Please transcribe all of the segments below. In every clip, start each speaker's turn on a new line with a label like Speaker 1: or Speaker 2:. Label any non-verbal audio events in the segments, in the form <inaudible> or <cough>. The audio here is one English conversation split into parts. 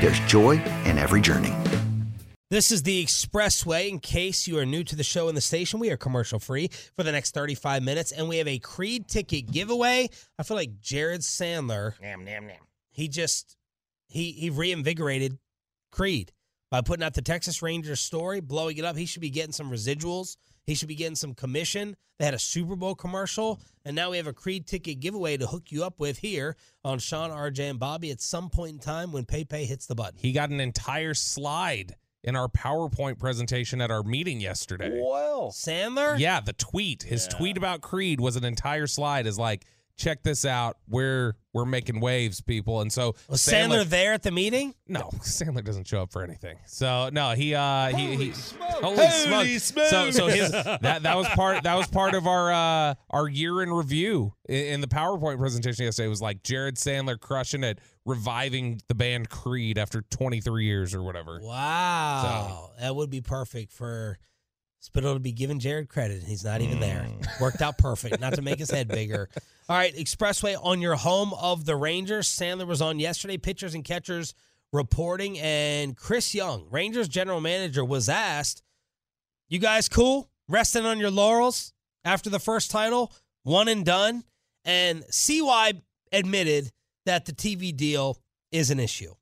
Speaker 1: there's joy in every journey.
Speaker 2: This is the Expressway. In case you are new to the show and the station, we are commercial free for the next 35 minutes, and we have a Creed ticket giveaway. I feel like Jared Sandler,
Speaker 3: Nam, nam, nam.
Speaker 2: he just he he reinvigorated Creed by putting out the Texas Rangers story, blowing it up. He should be getting some residuals. He should be getting some commission. They had a Super Bowl commercial, and now we have a Creed ticket giveaway to hook you up with here on Sean, RJ, and Bobby at some point in time when PayPay hits the button.
Speaker 4: He got an entire slide in our PowerPoint presentation at our meeting yesterday.
Speaker 3: Well,
Speaker 2: Sandler?
Speaker 4: Yeah, the tweet, his tweet about Creed was an entire slide. Is like, check this out. We're we're making waves, people. And so
Speaker 2: Was Sandler there at the meeting?
Speaker 4: No, Sandler doesn't show up for anything. So no, he uh he, he holy,
Speaker 3: Holy
Speaker 4: smokes. So so his that that was part that was part of our uh our year in review in, in the PowerPoint presentation yesterday. It was like Jared Sandler crushing it, reviving the band Creed after 23 years or whatever.
Speaker 2: Wow. That would be perfect for Spittle to be giving Jared credit. He's not even there. <laughs> Worked out perfect. Not to make his head bigger. All right, Expressway on your home of the Rangers. Sandler was on yesterday. Pitchers and catchers reporting, and Chris Young, Rangers general manager, was asked, "You guys cool? Resting on your laurels after the first title, one and done?" And CY admitted that the TV deal is an issue.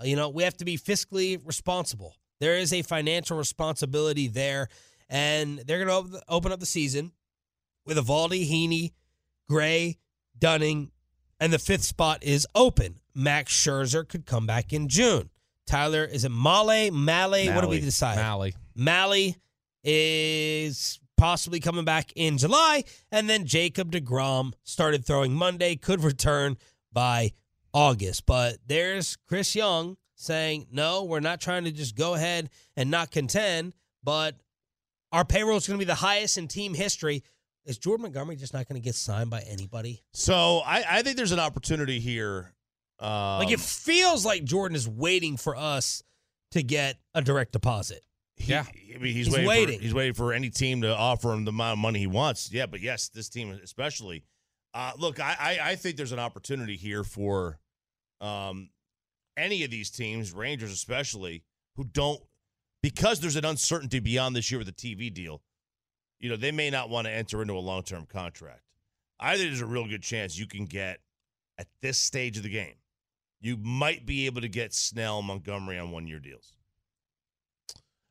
Speaker 2: Uh, you know, we have to be fiscally responsible. There is a financial responsibility there, and they're going to open up the season with Eovaldi, Heaney, Gray, Dunning, and the fifth spot is open. Max Scherzer could come back in June. Tyler, is it Male? Male? What do we decide?
Speaker 4: Mahle.
Speaker 2: Mahle is possibly coming back in July. And then Jacob DeGrom started throwing Monday, could return by August. But there's Chris Young saying, no, we're not trying to just go ahead and not contend, but our payroll is going to be the highest in team history. Is Jordan Montgomery just not going to get signed by anybody?
Speaker 3: so I, I think there's an opportunity here. Um,
Speaker 2: Like it feels like Jordan is waiting for us to get a direct deposit.
Speaker 3: he-
Speaker 4: Yeah.
Speaker 3: I mean, he's,
Speaker 2: He's
Speaker 3: waiting.
Speaker 2: waiting.
Speaker 3: For, he's waiting for any team to offer him the amount of money he wants. Yeah, but yes, this team especially. Uh, look, I, I I think there's an opportunity here for um, any of these teams, Rangers especially, who don't because there's an uncertainty beyond this year with the TV deal. You know, they may not want to enter into a long term contract. I think there's a real good chance you can get at this stage of the game. You might be able to get Snell, Montgomery on one year deals.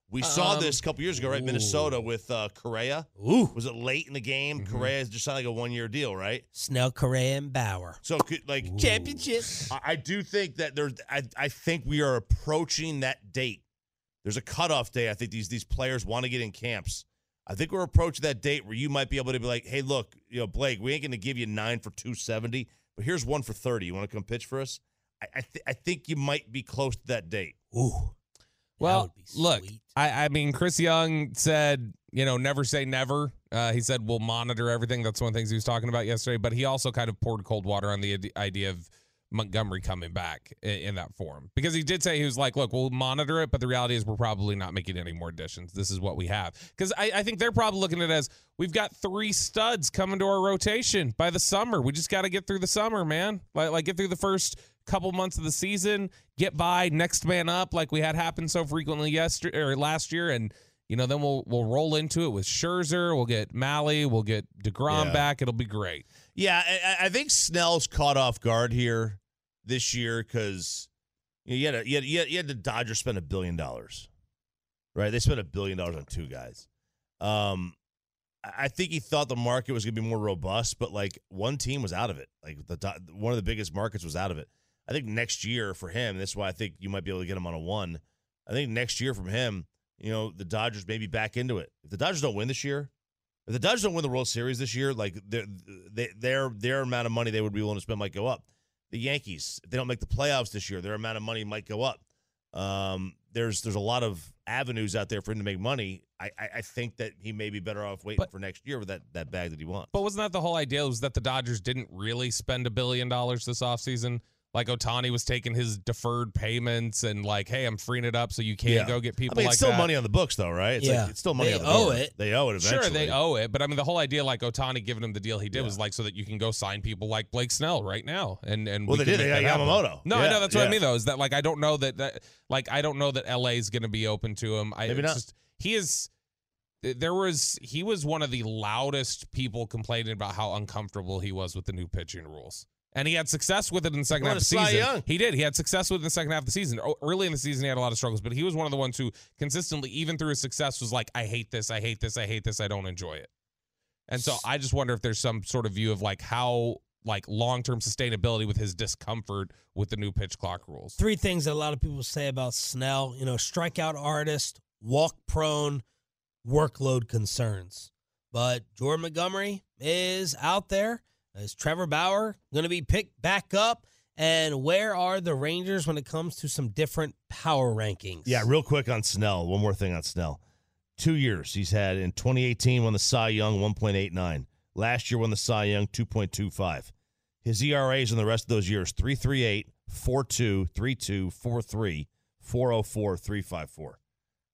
Speaker 3: We saw
Speaker 2: Um,
Speaker 3: this a couple years ago, right? Minnesota with uh, Correa.
Speaker 2: Ooh.
Speaker 3: Was it late in the game?
Speaker 4: Mhm.
Speaker 3: Correa just signed like a one year deal, right?
Speaker 2: Snell, Correa, and Bauer.
Speaker 3: So, could, like,
Speaker 2: Championship.
Speaker 3: I, I do think that there's. I, I think we are approaching that date. There's a cutoff day. I think these these players want to get in camps. I think we're approaching that date where you might be able to be like, hey, look, you know, Blake, we ain't going to give you nine for two seventy, but here's one for thirty. You want to come pitch for us? I I, th- I think you might be close to that date.
Speaker 2: Ooh.
Speaker 4: Well, look. I, I mean, Chris Young said, you know, never say never. Uh, he said we'll monitor everything. That's one of the things he was talking about yesterday. But he also kind of poured cold water on the idea of Montgomery coming back in, in that form because he did say he was like, "Look, we'll monitor it, but the reality is we're probably not making any more additions. This is what we have." Because I, I think they're probably looking at it as we've got three studs coming to our rotation by the summer. We just got to get through the summer, man. Like, like get through the first couple months of the season, get by next man up, like we had happen so frequently yesterday or last year, and you know then we'll we'll roll into it with Scherzer. We'll get Mahle. We'll get Degrom
Speaker 3: Yeah.
Speaker 4: back. It'll be great.
Speaker 3: Yeah, I, I think Snell's caught off guard here this year because you, had you, had, you, had, you had the Dodgers spend a billion dollars, right? They spent a billion dollars on two guys. Um, I think he thought the market was going to be more robust, but like one team was out of it. Like the one of the biggest markets was out of it. I think next year for him, this is why I think you might be able to get him on a one. I think next year from him, you know, the Dodgers may be back into it. If the Dodgers don't win this year, if the Dodgers don't win the World Series this year, like their their their amount of money they would be willing to spend might go up. The Yankees, if they don't make the playoffs this year, their amount of money might go up. Um, there's there's a lot of avenues out there for him to make money. I I, I think that he may be better off waiting
Speaker 4: But-
Speaker 3: for next year with that that bag that he wants.
Speaker 4: But wasn't that the whole idea? Was that the Dodgers didn't really spend a billion dollars this offseason? Like Ohtani was taking his deferred payments and like, hey, I'm freeing it up so you can't
Speaker 3: Yeah.
Speaker 4: go get people
Speaker 3: I mean,
Speaker 4: like
Speaker 3: it's still
Speaker 4: that.
Speaker 3: money on the books, though, right? It's
Speaker 2: Yeah.
Speaker 3: like, it's still money
Speaker 2: They
Speaker 3: on the
Speaker 2: owe
Speaker 3: door.
Speaker 2: it.
Speaker 3: They owe it eventually.
Speaker 4: Sure, they owe it, but I mean, the whole idea, like Ohtani giving him the deal he did,
Speaker 3: Yeah.
Speaker 4: was like so that you can go sign people like Blake Snell right now, and and
Speaker 3: Well,
Speaker 4: we
Speaker 3: they did.
Speaker 4: make
Speaker 3: They
Speaker 4: that
Speaker 3: got
Speaker 4: happen.
Speaker 3: Yamamoto.
Speaker 4: No, I know that's what. I mean though. Is that like I don't know that that like I don't know that LA is going to be open to him. I
Speaker 3: Maybe not.
Speaker 4: Just, he is. There was he was one of the loudest people complaining about how uncomfortable he was with the new pitching rules. And he had success with it in the second half of the season.
Speaker 3: Young.
Speaker 4: He did. He had success with it in the second half of the season. Oh, early in the season, he had a lot of struggles, but he was one of the ones who consistently, even through his success, was like, I hate this, I hate this, I hate this, I don't enjoy it. And so I just wonder if there's some sort of view of like how like long-term sustainability with his discomfort with the new pitch clock rules.
Speaker 2: Three things that a lot of people say about Snell, you know, strikeout artist, walk prone, workload concerns. But Jordan Montgomery is out there. Is Trevor Bauer going to be picked back up? And where are the Rangers when it comes to some different power rankings?
Speaker 3: Yeah, real quick on Snell. One more thing on Snell. Two years he's had in 2018 won the Cy Young 1.89. Last year won the Cy Young 2.25. His ERAs in the rest of those years 338, 42, 32, 43, 404, 354.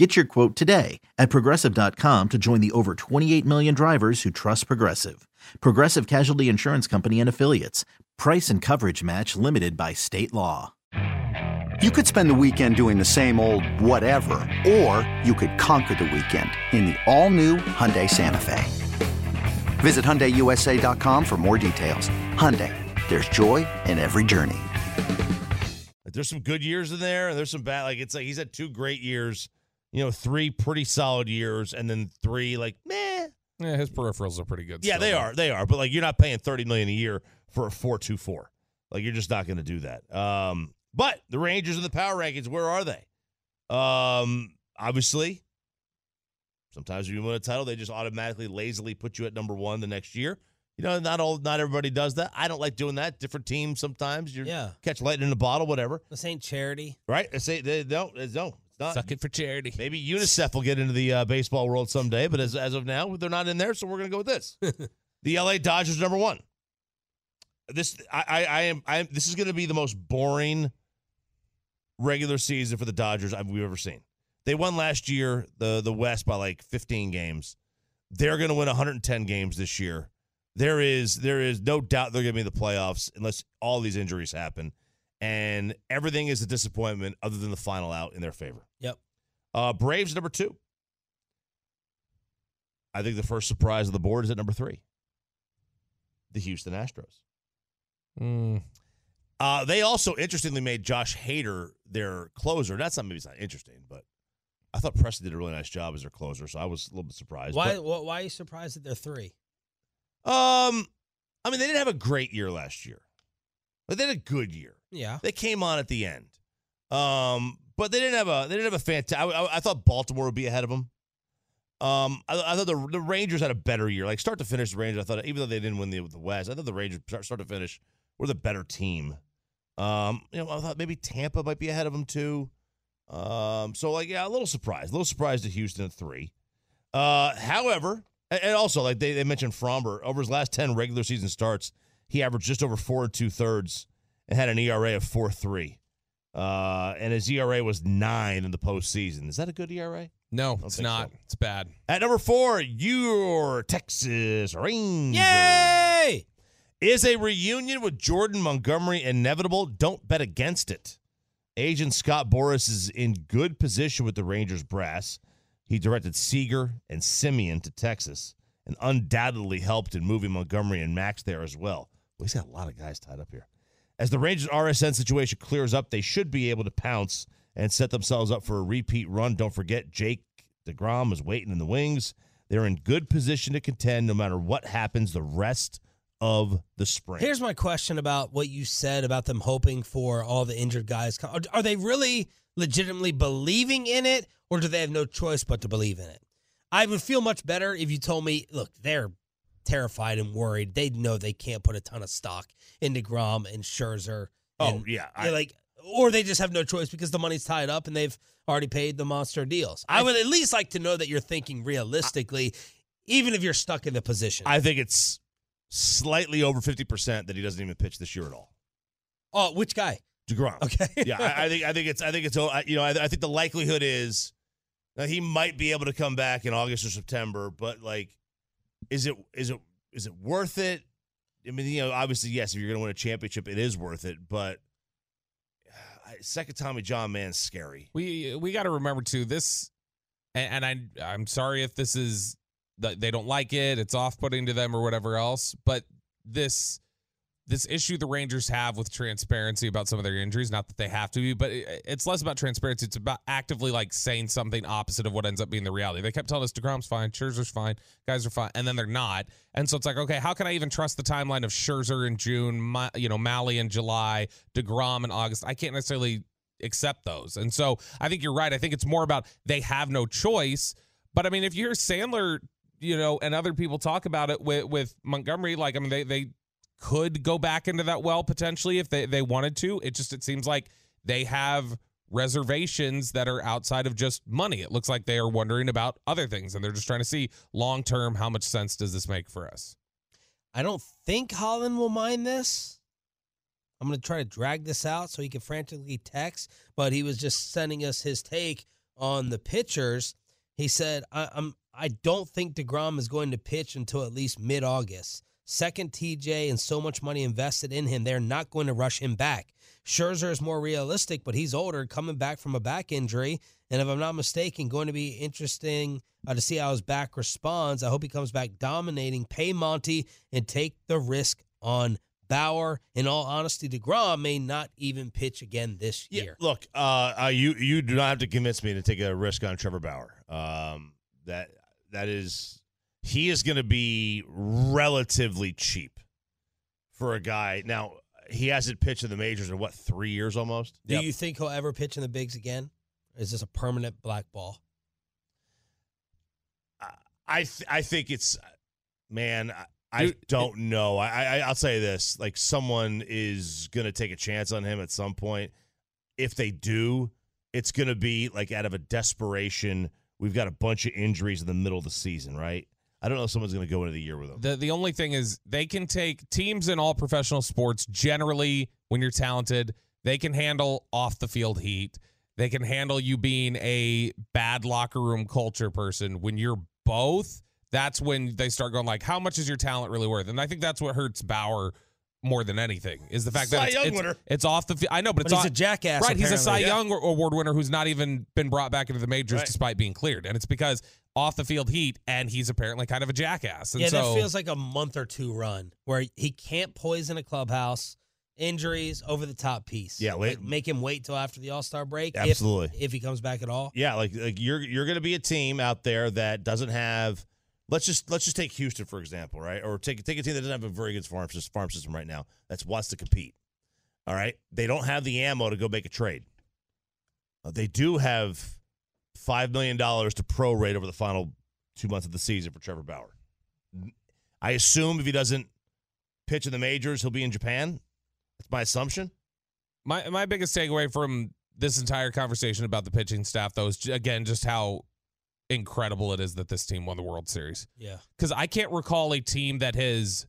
Speaker 5: Get your quote today at progressive.com to join the over 28 million drivers who trust Progressive. Progressive Casualty Insurance Company and Affiliates. Price and coverage match limited by state law.
Speaker 1: You could spend the weekend doing the same old whatever, or you could conquer the weekend in the all-new Hyundai Santa Fe. Visit HyundaiUSA.com for more details. Hyundai, there's joy in every journey.
Speaker 3: There's some good years in there, and there's some bad. Like it's like he's had two great years, you know, three pretty solid years, and then three like meh.
Speaker 4: Yeah, his peripherals are pretty good.
Speaker 3: Yeah,
Speaker 4: still,
Speaker 3: they
Speaker 4: though.
Speaker 3: are. They are. But like you're not paying 30 million a year for a 424. Like you're just not going to do that. Um but the Rangers in the power rankings, where are they? Um obviously sometimes when you win a title, they just automatically lazily put you at number 1 the next year. You know, not all not everybody does that. I don't like doing that. Different teams sometimes you
Speaker 2: Yeah.
Speaker 3: catch lightning in a bottle whatever.
Speaker 2: This ain't charity.
Speaker 3: Right? I say they don't it's no. Not.
Speaker 4: Suck it for charity.
Speaker 3: Maybe UNICEF will get into the uh, baseball world someday, but as, as of now, they're not in there, so we're going to go with this. <laughs> the LA Dodgers number one. This I, I, I am I am. This is going to be the most boring regular season for the Dodgers I've, we've ever seen. They won last year the the West by like 15 games. They're going to win 110 games this year. There is there is no doubt they're going to be in the playoffs unless all these injuries happen. And everything is a disappointment other than the final out in their favor.
Speaker 2: Yep.
Speaker 3: Uh, Braves number two. I think the first surprise of the board is at number three. The Houston Astros.
Speaker 4: Mm,
Speaker 3: Uh, they also interestingly made Josh Hader their closer. That's not maybe it's not interesting, but I thought Pressly did a really nice job as their closer, so I was a little bit surprised.
Speaker 2: Why?
Speaker 3: But,
Speaker 2: wh- why are you surprised that they're three?
Speaker 3: um, I mean, they didn't have a great year last year, but they had a good year.
Speaker 2: Yeah.
Speaker 3: They came on at the end, um, but they didn't have a they didn't have a fantastic. I, I, I thought Baltimore would be ahead of them. Um, I, I thought the the Rangers had a better year, like start to finish. The Rangers, I thought, even though they didn't win the the West, I thought the Rangers start, start to finish were the better team. Um, you know, I thought maybe Tampa might be ahead of them too. Um, so like, yeah, a little surprised, a little surprised at Houston at three. Uh, however, and and also like they, they mentioned Framber over his last ten regular season starts, he averaged just over four and two thirds and had an ERA of four three. Uh, and his ERA was nine in the postseason. Is that a good ERA?
Speaker 4: no, it's not.
Speaker 3: so.
Speaker 4: It's bad.
Speaker 3: At number four, your Texas Rangers.
Speaker 2: Yay!
Speaker 3: Is a reunion with Jordan Montgomery inevitable? Don't bet against it. Agent Scott Boras is in good position with the Rangers brass. He directed Seager and Semien to Texas and undoubtedly helped in moving Montgomery and Max there as well. He's got a lot of guys tied up here. As the Rangers RSN situation clears up, they should be able to pounce and set themselves up for a repeat run. Don't forget, Jake DeGrom is waiting in the wings. They're in good position to contend no matter what happens the rest of the spring.
Speaker 2: Here's my question about what you said about them hoping for all the injured guys. Are they really legitimately believing in it, or do they have no choice but to believe in it? I would feel much better if you told me, look, they're terrified and worried. They know they can't put a ton of stock into Grom and Scherzer.
Speaker 3: oh, yeah.
Speaker 2: they're like, or they just have no choice because the money's tied up and they've already paid the monster deals. I would at least like to know that you're thinking realistically, even if you're stuck in the position.
Speaker 3: I think it's slightly over 50% that he doesn't even pitch this year at all.
Speaker 2: oh, which guy?
Speaker 3: DeGrom.
Speaker 2: Okay.
Speaker 3: yeah, I, I think I think it's I think it's I- you know I, I think the likelihood is that he might be able to come back in August or September, but like, is it is it is it worth it? I mean, you know, obviously yes, if you're going to win a championship, it is worth it, but <sighs> second Tommy John man's scary.
Speaker 4: We we got to remember too this, and, and I I'm sorry if this is they don't like it. It's off putting to them or whatever else. But this this issue the Rangers have with transparency about some of their injuries, not that they have to be, but it's less about transparency. It's about actively like saying something opposite of what ends up being the reality. They kept telling us Degrom's fine, Scherzer's fine, guys are fine, and then they're not. And so it's like, okay, how can I even trust the timeline of Scherzer in June, you know, Mahle in July, Degrom in August? I can't necessarily accept those. And so I think you're right. I think it's more about they have no choice. But I mean, if you hear Sandler, you know, and other people talk about it with, with Montgomery, like, I mean, they, they could go back into that well potentially if they, they wanted to. It just, it seems like they have reservations that are outside of just money. It looks like they are wondering about other things and they're just trying to see long term how much sense does this make for us.
Speaker 2: I don't think Holland will mind this. I'm going to try to drag this out so he can frantically text, but he was just sending us his take on the pitchers. He said, I, I'm I don't think DeGrom is going to pitch until at least mid-August. Second TJ and so much money invested in him, they're not going to rush him back. Scherzer is more realistic, but he's older, coming back from a back injury, and if I'm not mistaken, going to be interesting uh, to see how his back responds. I hope he comes back dominating, pay Monty, and take the risk on Bauer. In all honesty, DeGrom may not even pitch again this
Speaker 3: Yeah,
Speaker 2: year.
Speaker 3: look, uh, uh, you you do not have to convince me to take a risk on Trevor Bauer. Um, that that is he is going to be relatively cheap for a guy. Now he hasn't pitched in the majors in what three years almost.
Speaker 2: Do you think he'll ever pitch in the bigs again? Is this a permanent black ball?
Speaker 3: I th- I think it's man. I, I don't know. I, I I'll say this: like someone is going to take a chance on him at some point. If they do, it's going to be like out of a desperation. We've got a bunch of injuries in the middle of the season, right? I don't know if someone's going to go into the year with them.
Speaker 4: The the only thing is they can take teams in all professional sports generally when you're talented, they can handle off the field heat. They can handle you being a bad locker room culture person. When you're both, that's when they start going like, how much is your talent really worth? And I think that's what hurts Bauer more than anything is the fact
Speaker 3: Cy
Speaker 4: that it's,
Speaker 3: Young
Speaker 4: it's,
Speaker 3: winner.
Speaker 4: it's off the field. I know, but,
Speaker 2: But
Speaker 4: it's
Speaker 2: he's
Speaker 4: off,
Speaker 2: a jackass,
Speaker 4: Right, he's a Cy
Speaker 2: apparently.
Speaker 4: Young award winner who's not even been brought back into the majors
Speaker 3: Right.
Speaker 4: despite being cleared, and it's because off the field heat, and he's apparently kind of a jackass. And
Speaker 2: yeah,
Speaker 4: so,
Speaker 2: that feels like a month or two run where he can't poison a clubhouse. Injuries over the top piece.
Speaker 3: Yeah, wait-
Speaker 2: Like, make him wait till after the All Star break. if-
Speaker 3: Absolutely.
Speaker 2: if, he comes back at all.
Speaker 3: Yeah, like like you're you're going to be a team out there that doesn't have. Let's just let's just take Houston for example, right? Or take take a team that doesn't have a very good farm system, farm system right now. That's wants to compete. All right, they don't have the ammo to go make a trade. Uh, they do have five million dollars to prorate over the final two months of the season for Trevor Bauer. I assume if he doesn't pitch in the majors, he'll be in Japan. That's my assumption.
Speaker 4: my my biggest takeaway from this entire conversation about the pitching staff, though, is again just how incredible it is that this team won the World Series.
Speaker 2: Yeah.
Speaker 4: because I can't recall a team that has,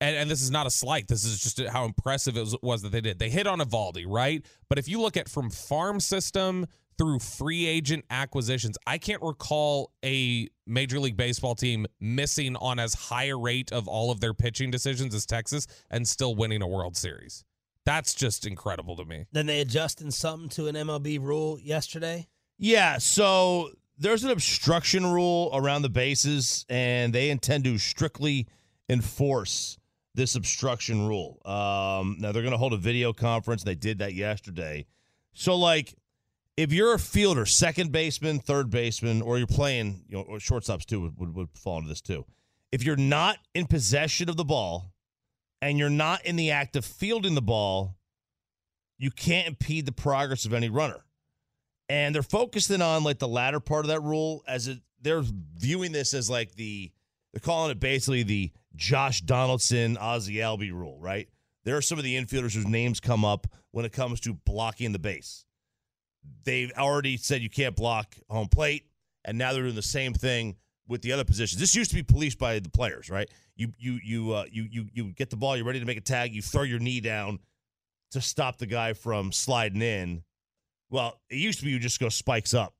Speaker 4: and, and this is not a slight. This is just how impressive it was, was that they did. They hit on Eovaldi, right? But if you look at from farm system through free agent acquisitions, I can't recall a Major League Baseball team missing on as high a rate of all of their pitching decisions as Texas and still winning a World Series. That's just incredible to me.
Speaker 2: Then they adjusted something to an MLB rule yesterday.
Speaker 3: Yeah, so there's an obstruction rule around the bases, and they intend to strictly enforce this obstruction rule. Um, now they're going to hold a video conference. They did that yesterday. So, like, if you're a fielder, second baseman, third baseman, or you're playing, you know, or shortstops too would, would, would fall into this too. If you're not in possession of the ball and you're not in the act of fielding the ball, you can't impede the progress of any runner and they're focusing on like the latter part of that rule as it they're viewing this as like the they're calling it basically the Josh Donaldson Ozzy Albies rule, right? There are some of the infielders whose names come up when it comes to blocking the base. They've already said you can't block home plate, and now they're doing the same thing with the other positions. This used to be policed by the players, right? You you you uh, you you you get the ball, you're ready to make a tag, you throw your knee down to stop the guy from sliding in. Well, it used to be you just go spikes up,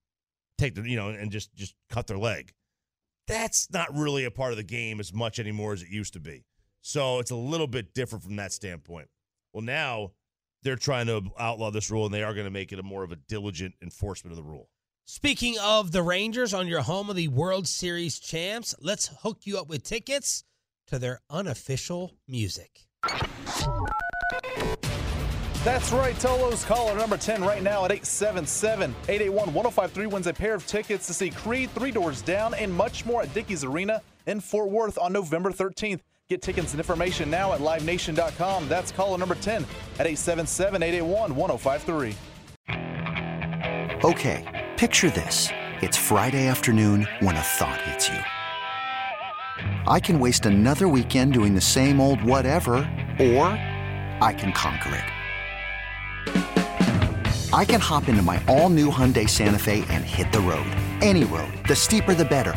Speaker 3: take the you know, and just just cut their leg. That's not really a part of the game as much anymore as it used to be. So it's a little bit different from that standpoint. Well, now they're trying to outlaw this rule, and they are going to make it a more of a diligent enforcement of the rule.
Speaker 2: Speaking of the Rangers on your home of the World Series champs, let's hook you up with tickets to their unofficial music.
Speaker 6: That's right. Tolo's caller number 10 right now at 877 881 1053 wins a pair of tickets to see Creed, Three Doors Down, and much more at Dickies Arena in Fort Worth on November 13th. Get tickets and information now at livenation.com. That's caller number 10 at 877 881 1053.
Speaker 1: Okay, picture this. It's Friday afternoon when a thought hits you. I can waste another weekend doing the same old whatever, or I can conquer it. I can hop into my all new Hyundai Santa Fe and hit the road. Any road. The steeper, the better.